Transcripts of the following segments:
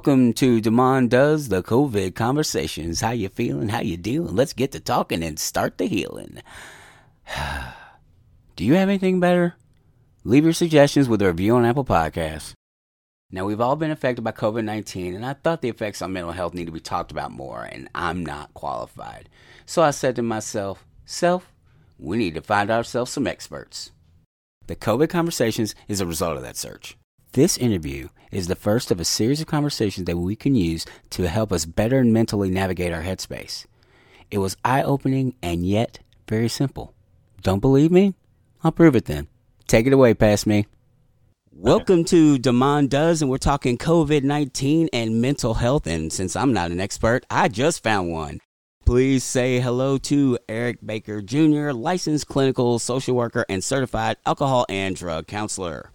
Welcome to Demond Does the COVID Conversations. How you feeling? How you dealing? Let's get to talking and start the healing. Do you have anything better? Leave your suggestions with a review on Apple Podcasts. Now, we've all been affected by COVID 19, and I thought the effects on mental health need to be talked about more, and I'm not qualified. So I said to myself, Self, we need to find ourselves some experts. The COVID Conversations is a result of that search. This interview is the first of a series of conversations that we can use to help us better mentally navigate our headspace. It was eye opening and yet very simple. Don't believe me? I'll prove it then. Take it away, past me. Welcome to Demond Does, and we're talking COVID 19 and mental health. And since I'm not an expert, I just found one. Please say hello to Eric Baker Jr., licensed clinical social worker and certified alcohol and drug counselor.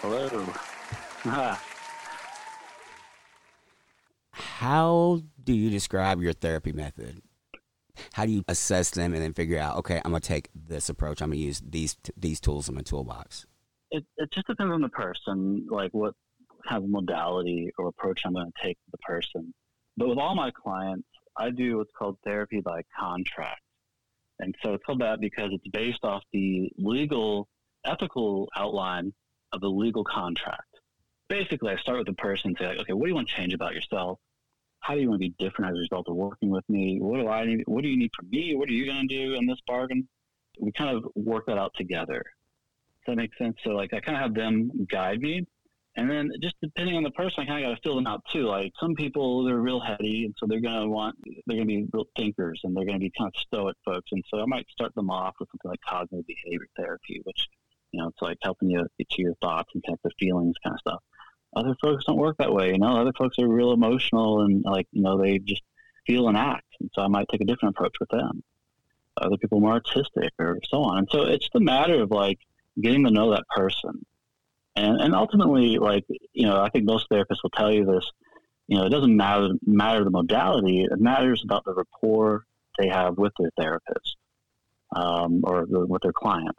Hello. How do you describe your therapy method? How do you assess them and then figure out, okay, I'm gonna take this approach. I'm gonna use these these tools in my toolbox. It it just depends on the person, like what kind of modality or approach I'm going to take the person. But with all my clients, I do what's called therapy by contract, and so it's called that because it's based off the legal, ethical outline of the legal contract. Basically, I start with the person and say, like, okay, what do you want to change about yourself? How do you want to be different as a result of working with me? What do I need? What do you need from me? What are you going to do in this bargain? We kind of work that out together. Does that make sense? So, like, I kind of have them guide me. And then just depending on the person, I kind of got to fill them out too. Like some people, they're real heady, and so they're going to want, they're going to be real thinkers, and they're going to be kind of stoic folks. And so I might start them off with something like cognitive behavior therapy, which you know, it's like helping you get to your thoughts and connect the feelings kind of stuff. Other folks don't work that way. You know, other folks are real emotional and like, you know, they just feel and act. And so I might take a different approach with them. Other people are more artistic or so on. And so it's the matter of like getting to know that person. And, and ultimately, like, you know, I think most therapists will tell you this, you know, it doesn't matter, matter the modality. It matters about the rapport they have with their therapist um, or the, with their client.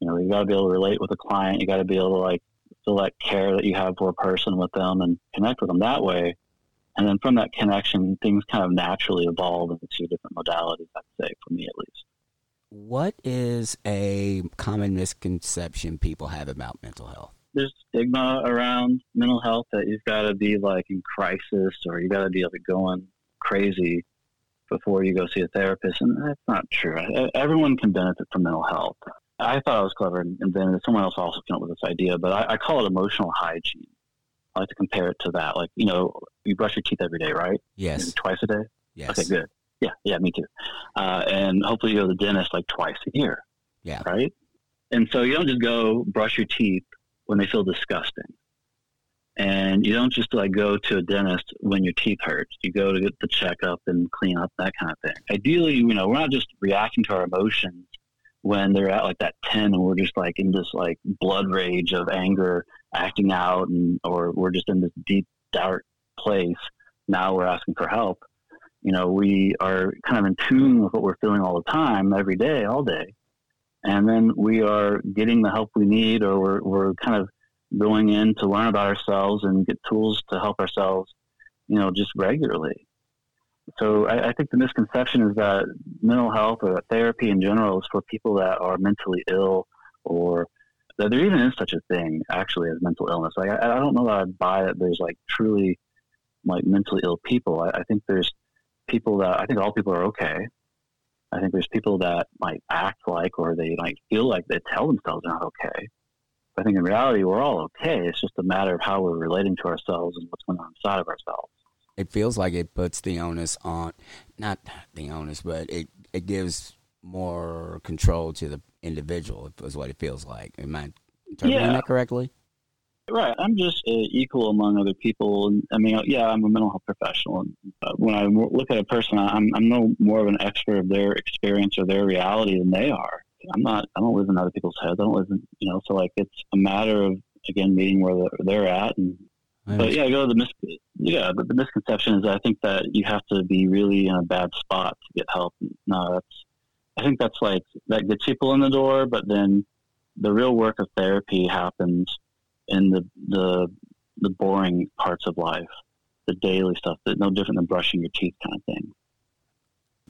You know, you got to be able to relate with a client. You got to be able to like feel that care that you have for a person with them and connect with them that way. And then from that connection, things kind of naturally evolve into two different modalities. I'd say, for me at least. What is a common misconception people have about mental health? There's stigma around mental health that you've got to be like in crisis or you got to be like going crazy before you go see a therapist, and that's not true. Everyone can benefit from mental health. I thought I was clever and then Someone else also came up with this idea, but I, I call it emotional hygiene. I like to compare it to that. Like, you know, you brush your teeth every day, right? Yes. Maybe twice a day? Yes. Okay, good. Yeah, yeah, me too. Uh, and hopefully you go to the dentist like twice a year. Yeah. Right? And so you don't just go brush your teeth when they feel disgusting. And you don't just like go to a dentist when your teeth hurt. You go to get the checkup and clean up, that kind of thing. Ideally, you know, we're not just reacting to our emotions when they're at like that 10 and we're just like in this like blood rage of anger acting out and or we're just in this deep dark place. Now we're asking for help. You know we are kind of in tune with what we're feeling all the time every day all day. And then we are getting the help we need or we're, we're kind of going in to learn about ourselves and get tools to help ourselves you know just regularly so I, I, think the misconception is that mental health or therapy in general is for people that are mentally ill or that there even is such a thing actually as mental illness. Like I, I don't know that I'd buy that there's like truly like mentally ill people. I, I think there's people that I think all people are okay. I think there's people that might act like or they might feel like they tell themselves they're not okay. I think in reality we're all okay. It's just a matter of how we're relating to ourselves and what's going on inside of ourselves it feels like it puts the onus on not the onus, but it it gives more control to the individual. Is what it feels like. Am I interpreting yeah. that correctly? Right. I'm just uh, equal among other people. I mean, yeah, I'm a mental health professional. And, uh, when I look at a person, I'm, I'm no more of an expert of their experience or their reality than they are. I'm not. I don't live in other people's heads. I don't live in, you know. So like, it's a matter of again meeting where they're at and but yeah, go to the mis- yeah, but the misconception is I think that you have to be really in a bad spot to get help. No, that's I think that's like that gets people in the door, but then the real work of therapy happens in the the the boring parts of life. the daily stuff that's no different than brushing your teeth kind of thing.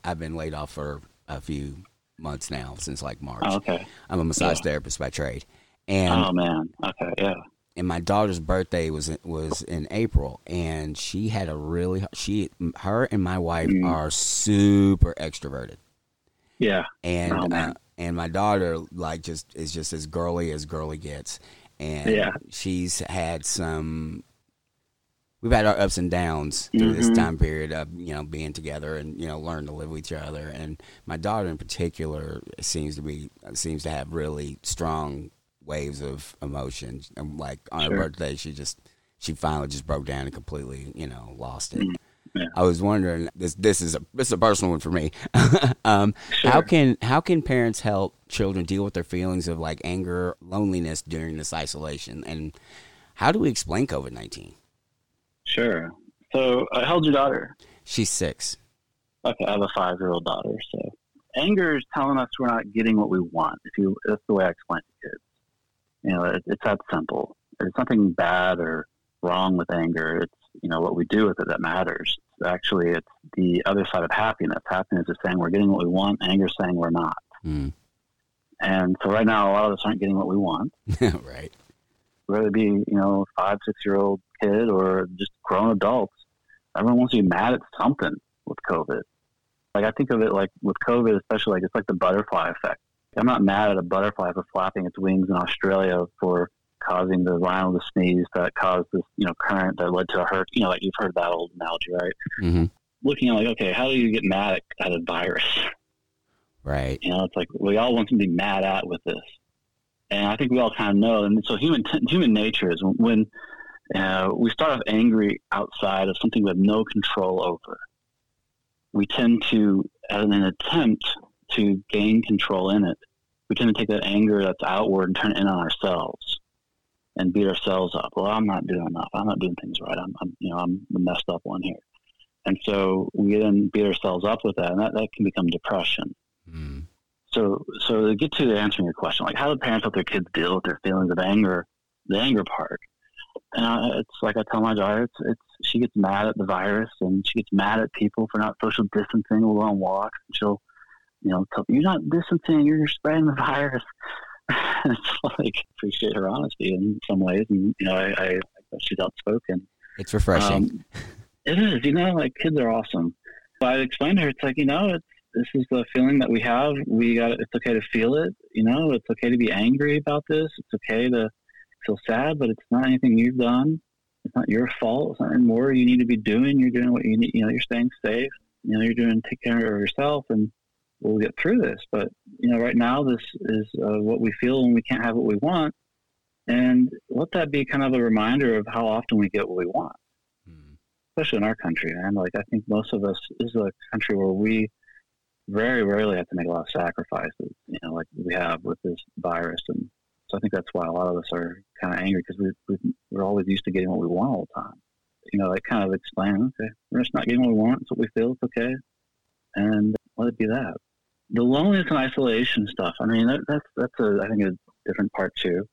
I've been laid off for a few months now since like March. Oh, okay. I'm a massage yeah. therapist by trade, and oh man, okay, yeah. And my daughter's birthday was was in April, and she had a really she her and my wife mm. are super extroverted. Yeah, and oh, uh, and my daughter like just is just as girly as girly gets, and yeah. she's had some we've had our ups and downs through mm-hmm. this time period of you know being together and you know learn to live with each other and my daughter in particular seems to be seems to have really strong waves of emotion and like on sure. her birthday she just she finally just broke down and completely you know lost it mm-hmm. yeah. I was wondering this this is a this is a personal one for me. um, sure. How can how can parents help children deal with their feelings of like anger, loneliness during this isolation, and how do we explain COVID nineteen? Sure. So, uh, how's your daughter? She's six. Okay, I have a five-year-old daughter. So, anger is telling us we're not getting what we want. If you, that's the way I explain it to kids. You know, it, it's that simple. There's nothing bad or wrong with anger. It's you know what we do with it that matters. Actually, it's the other side of happiness. Happiness is saying we're getting what we want. Anger is saying we're not. Mm. And so right now, a lot of us aren't getting what we want. right. Whether it be you know five, six year old kid or just grown adults, everyone wants to be mad at something with COVID. Like I think of it like with COVID, especially like it's like the butterfly effect. I'm not mad at a butterfly for flapping its wings in Australia for causing the rhino to sneeze that caused this, you know, current that led to a hurt. You know, like you've heard that old analogy, right? Mm-hmm. Looking at like, okay, how do you get mad at, at a virus? Right. You know, it's like we all want to be mad at with this, and I think we all kind of know. And so human human nature is when uh, we start off angry outside of something we have no control over. We tend to, as an attempt to gain control in it, we tend to take that anger that's outward and turn it in on ourselves and beat ourselves up. Well, I'm not doing enough. I'm not doing things right. I'm, I'm you know, I'm the messed up one here. And so we then beat ourselves up with that, and that, that can become depression. Mm. So, so to get to answering your question, like how do parents help their kids deal with their feelings of anger, the anger part? And it's like I tell my daughter, it's, it's she gets mad at the virus and she gets mad at people for not social distancing. We'll go on walks and she'll, you know, tell you're not distancing, you're spreading the virus. it's like appreciate her honesty in some ways, and you know, I, I, she's outspoken. It's refreshing. Um, it is, you know, like kids are awesome. But I explained to her, it's like you know, it's this is the feeling that we have. We got it's okay to feel it. You know, it's okay to be angry about this. It's okay to feel sad, but it's not anything you've done. It's not your fault. It's not more you need to be doing. You're doing what you need. You know, you're staying safe. You know, you're doing take care of yourself, and we'll get through this. But you know, right now, this is uh, what we feel when we can't have what we want, and let that be kind of a reminder of how often we get what we want, mm. especially in our country. And like, I think most of us this is a country where we very rarely have to make a lot of sacrifices. You know, like we have with this virus and so I think that's why a lot of us are kind of angry because we, we, are always used to getting what we want all the time. You know, like kind of explain, okay, we're just not getting what we want. It's what we feel. It's okay. And let it be that. The loneliness and isolation stuff. I mean, that, that's, that's a, I think a different part too.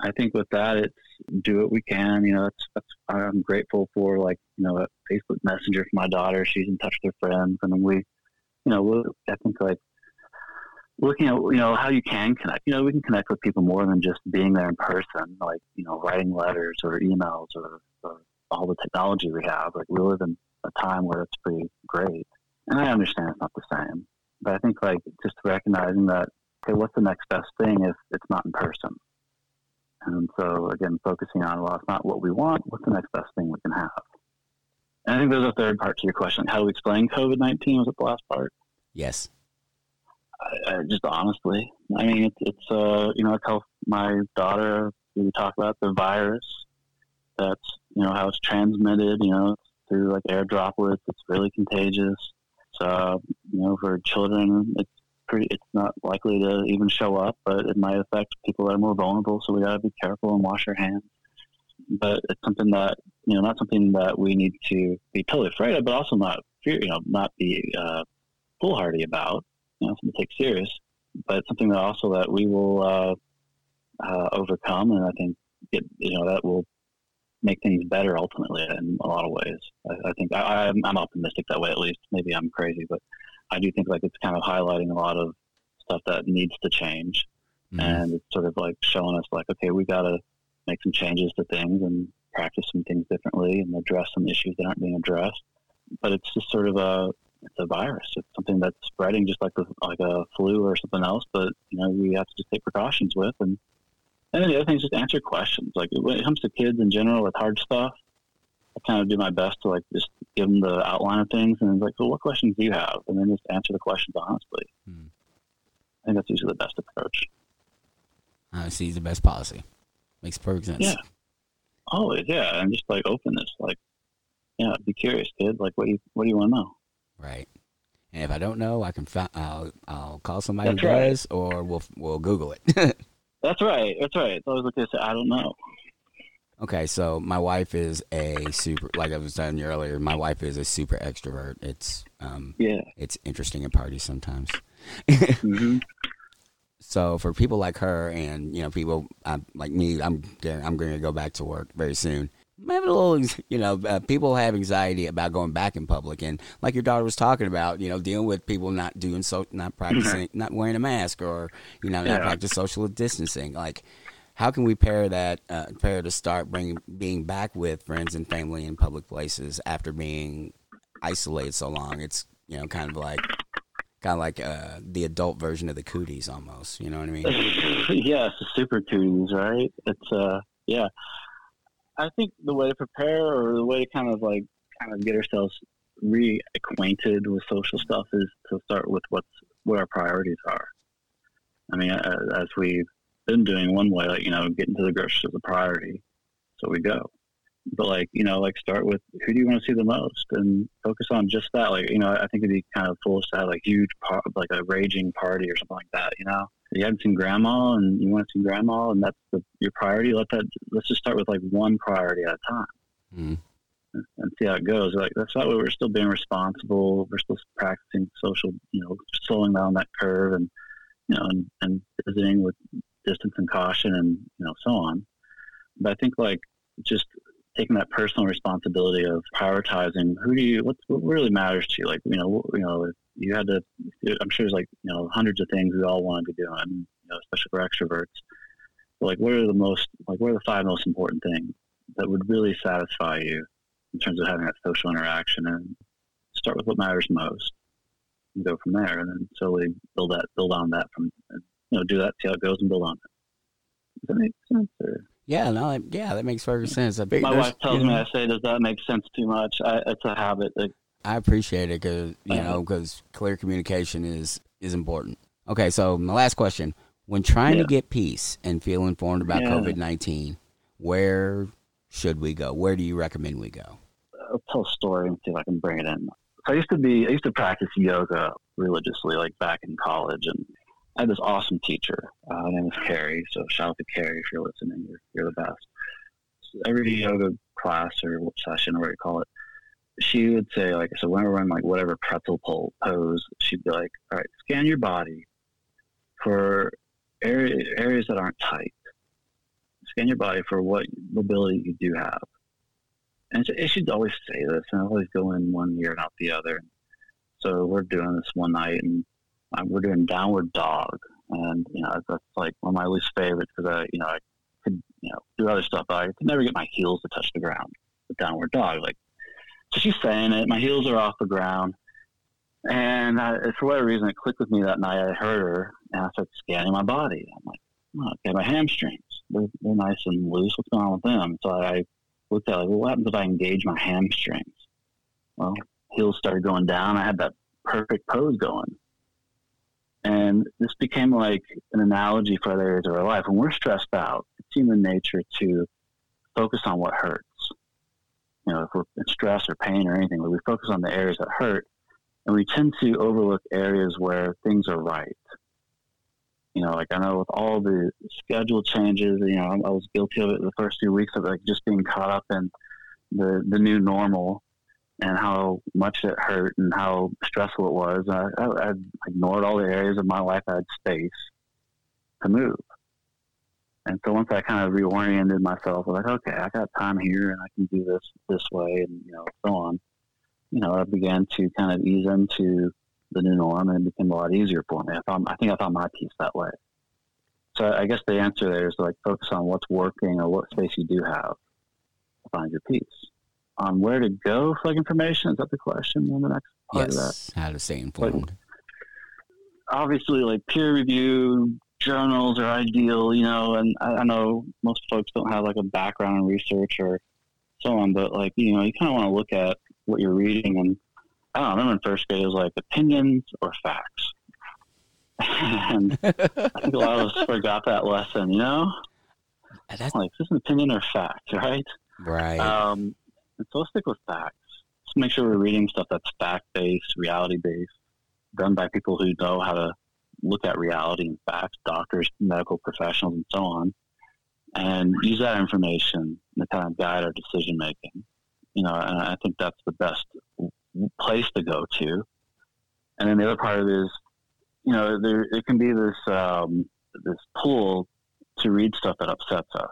I think with that, it's do what we can. You know, that's, that's, I'm grateful for like, you know, a Facebook messenger for my daughter. She's in touch with her friends and we, you know, we I think like looking at you know how you can connect. You know, we can connect with people more than just being there in person, like you know, writing letters or emails or, or all the technology we have. Like we live in a time where it's pretty great, and I understand it's not the same, but I think like just recognizing that okay, what's the next best thing if it's not in person? And so again, focusing on well, it's not what we want. What's the next best thing we can have? And I think there's a third part to your question: How do we explain COVID nineteen? Was it the last part? Yes. I, I just honestly, I mean, it's, it's uh, you know, I tell my daughter we talk about the virus. That's you know how it's transmitted. You know, through like air droplets. It's really contagious. Uh, you know, for children, it's pretty. It's not likely to even show up, but it might affect people that are more vulnerable. So we got to be careful and wash our hands. But it's something that you know, not something that we need to be totally afraid of, but also not fear. You know, not be uh, foolhardy about you know, something to take serious, but something that also that we will uh, uh, overcome, and I think get you know that will make things better ultimately in a lot of ways. I, I think I, I'm, I'm optimistic that way at least. Maybe I'm crazy, but I do think like it's kind of highlighting a lot of stuff that needs to change, mm-hmm. and it's sort of like showing us like, okay, we got to make some changes to things and practice some things differently and address some issues that aren't being addressed. But it's just sort of a it's a virus. It's something that's spreading just like a, like a flu or something else. But you know, we have to just take precautions with and and then the other thing is just answer questions. Like when it comes to kids in general with hard stuff, I kind of do my best to like just give them the outline of things and it's like, well, what questions do you have? And then just answer the questions honestly. Hmm. I think that's usually the best approach. Honesty is the best policy. Makes perfect sense. Yeah. Always, yeah, and just like openness, like, yeah, be curious, kid. Like, what do you what do you want to know? Right. And if I don't know, I can find. I'll I'll call somebody That's who right. does, or we'll we'll Google it. That's right. That's right. It's always like I I don't know. Okay, so my wife is a super, like I was telling you earlier, my wife is a super extrovert. It's um, yeah, it's interesting at parties sometimes. mm-hmm. So for people like her, and you know, people like me, I'm I'm going to go back to work very soon. Having a little, you know, uh, people have anxiety about going back in public, and like your daughter was talking about, you know, dealing with people not doing so, not practicing, not wearing a mask, or you know, not yeah. practice social distancing. Like, how can we pair that, uh, pair to start bringing being back with friends and family in public places after being isolated so long? It's you know, kind of like kind of like uh, the adult version of the cooties almost. You know what I mean? yeah, it's the super cooties, right? It's uh, yeah. I think the way to prepare or the way to kind of like kind of get ourselves reacquainted with social stuff is to start with what's what our priorities are. I mean, as we've been doing one way, like you know, getting to the grocery is a priority, so we go. But like you know like start with who do you want to see the most and focus on just that. Like you know i think it'd be kind of foolish to have like huge par- like a raging party or something like that you know you haven't seen grandma and you want to see grandma and that's the, your priority? Let that let's just start with like one priority at a time. Mm. and, and see how it goes. Like that's that way we're still being responsible. We're still practicing social you know slowing down that curve and you know and, and visiting with distance and caution and you know so on. But i think like just taking that personal responsibility of prioritizing who do you what, what really matters to you? Like you know you know you had to i'm sure there's like you know hundreds of things we all want to be doing you know especially for extroverts but like what are the most like what are the five most important things that would really satisfy you in terms of having that social interaction and start with what matters most and go from there and then slowly build that build on that from you know do that see how it goes and build on it does that make sense or yeah, no, yeah, that makes perfect sense. Big, My wife tells me, know, I say, "Does that make sense too much?" I, it's a habit. That, I appreciate it because you know because clear communication is is important. Okay, so my last question: When trying yeah. to get peace and feel informed about yeah. COVID nineteen, where should we go? Where do you recommend we go? I'll tell a story and see if I can bring it in. So I used to be, I used to practice yoga religiously, like back in college, and I had this awesome teacher. Uh, her name is Carrie. So shout out to Carrie if you're listening. You're, you're the best. So every yoga class or session or whatever you call it, she would say like, so whenever in like whatever pretzel pole pose, she'd be like, all right, scan your body for area, areas that aren't tight. Scan your body for what mobility you do have. And she'd always say this, and I always go in one ear and out the other. So we're doing this one night, and um, we're doing downward dog, and you know that's like one of my least favorites because I, you know, I could you know do other stuff, but I could never get my heels to touch the ground. The downward dog, like she's saying it. My heels are off the ground, and I, for whatever reason, it clicked with me that night. I heard her, and I started scanning my body. I'm like, oh, okay, my hamstrings, they're, they're nice and loose. What's going on with them? So I looked at like, well, what happens if I engage my hamstrings? Well, heels started going down. I had that perfect pose going. And this became like an analogy for other areas of our life. When we're stressed out, it's human nature to focus on what hurts. You know, if we're in stress or pain or anything, we focus on the areas that hurt, and we tend to overlook areas where things are right. You know, like I know with all the schedule changes, you know, I was guilty of it the first few weeks of like just being caught up in the the new normal and how much it hurt and how stressful it was. I, I, I ignored all the areas of my life I had space to move. And so once I kind of reoriented myself, I was like, okay, I got time here and I can do this this way and, you know, so on. You know, I began to kind of ease into the new norm and it became a lot easier for me. I found, I think I found my peace that way. So I guess the answer there is to like focus on what's working or what space you do have to find your peace. On where to go for like information, is that the question on the next part yes, of that? how to stay informed. obviously like peer review journals are ideal, you know, and I, I know most folks don't have like a background in research or so on, but like, you know, you kind of want to look at what you're reading and I don't know, I remember in first grade it was like opinions or facts. and I think a lot of us forgot that lesson, you know? That's Like, is this an opinion or fact, right? right. Um, and so let's stick with facts. Just make sure we're reading stuff that's fact based, reality based, done by people who know how to look at reality and facts, doctors, medical professionals, and so on, and use that information to kind of guide our decision making. You know, and I think that's the best place to go to. And then the other part of it is, you know, there it can be this um, this pull to read stuff that upsets us.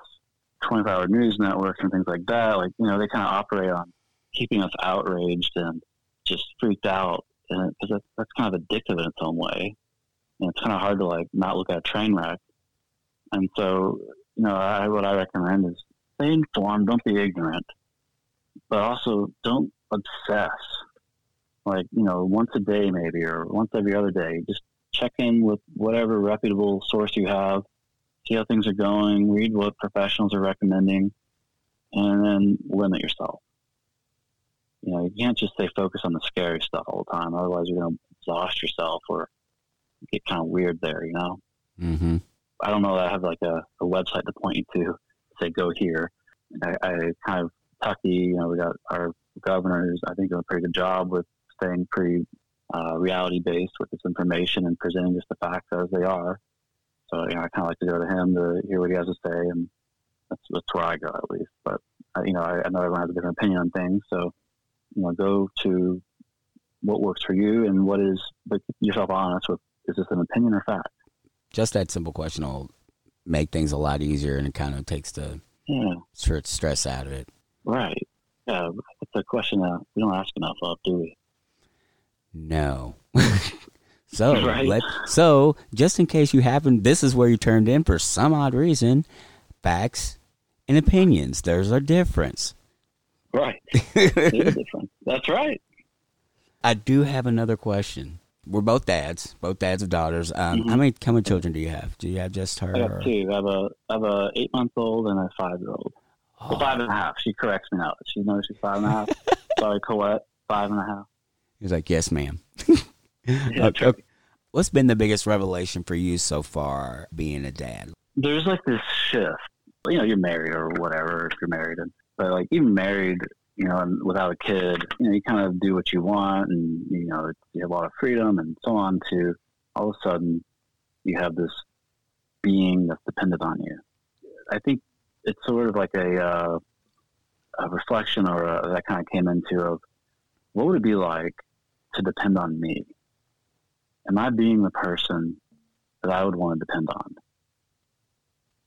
24 hour news networks and things like that, like, you know, they kind of operate on keeping us outraged and just freaked out. Because that's kind of addictive in its own way. It's kind of hard to like not look at a train wreck. And so, you know, I, what I recommend is stay informed, don't be ignorant, but also don't obsess. Like, you know, once a day maybe, or once every other day, just check in with whatever reputable source you have see how things are going, read what professionals are recommending, and then limit yourself. You know, you can't just stay focused on the scary stuff all the time. Otherwise, you're going to exhaust yourself or get kind of weird there, you know? mm-hmm. I don't know that I have like a, a website to point you to, say, go here. I, I kind of, Kentucky, you know, we got our governor governors, I think, doing a pretty good job with staying pretty uh, reality based with this information and presenting just the facts as they are. So you know, I kind of like to go to him to hear what he has to say, and that's that's where I go at least. But uh, you know, I, I know everyone has a different opinion on things, so you know, go to what works for you and what is. But yourself honest with: is this an opinion or fact? Just that simple question will make things a lot easier, and it kind of takes the Yeah, str- stress out of it. right. Yeah, it's a question that we don't ask enough of, do we? No. so Right. let so just in case you haven't, this is where you turned in for some odd reason. Facts and opinions. There's a difference. Right. There's a difference. That's right. I do have another question. We're both dads, both dads of daughters. Um, How many how many children do you have? Do you have just her? Mm-hmm. I have two. I have a I have a eight month old and a five year old. Oh, Well, five and a half. She corrects me now. She knows she's five and a half. Sorry, Colette. Five and a half. He's like, yes, ma'am. Yeah, Okay, okay. What's been the biggest revelation for you so far being a dad? there's like this shift. You know, you're married or whatever if you're married, and but like even married, you know, and without a kid, you know, you kind of do what you want, and you know, you have a lot of freedom and so on. To all of a sudden, you have this being that's dependent on you. I think it's sort of like a uh, a reflection or a, that kind of came into of what would it be like to depend on me? Am I being the person that I would want to depend on?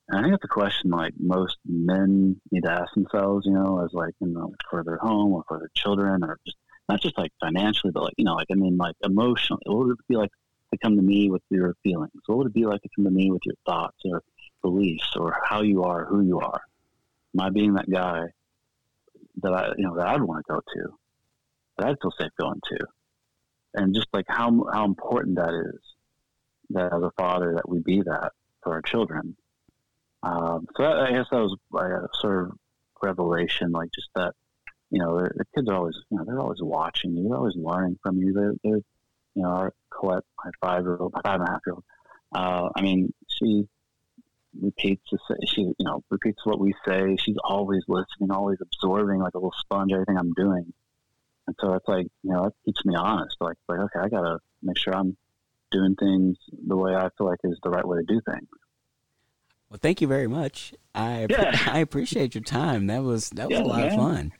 And I think it's a question like most men need to ask themselves, you know, as like, you know, for their home or for their children or just not just like financially, but like, you know, like, I mean, like emotionally, what would it be like to come to me with your feelings? What would it be like to come to me with your thoughts or beliefs or how you are, who you are? Am I being that guy that I, you know, that I'd want to go to, that I'd feel safe going to? And just like how, how important that is that as a father that we be that for our children. Um, so that, I guess that was a sort of revelation, like just that, you know, the kids are always, you know, they're always watching you, they're always learning from you. They're, they're you know, our Colette, my five year old, five and a half year old. Uh, I mean, she repeats the, she, you know, repeats what we say. She's always listening, always absorbing like a little sponge everything I'm doing. And so it's like, you know, that keeps me honest. Like, like okay, I gotta make sure I'm doing things the way I feel like is the right way to do things. Well, thank you very much. I Yeah. I appreciate your time. That was that was Yeah, a lot of fun.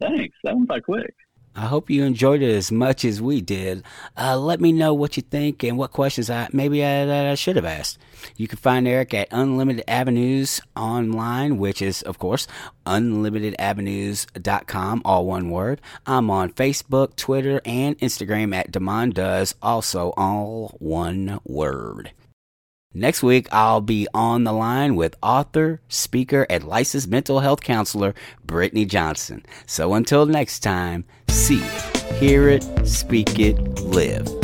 Thanks. That went by quick. I hope you enjoyed it as much as we did. Uh, let me know what you think and what questions I maybe I, I should have asked. You can find Eric at Unlimited Avenues online, which is, of course, unlimitedavenues.com, all one word. I'm on Facebook, Twitter, and Instagram at Demond Does, also all one word. Next week, I'll be on the line with author, speaker, and licensed mental health counselor Brittany Johnson. So until next time, see it, hear it, speak it, live.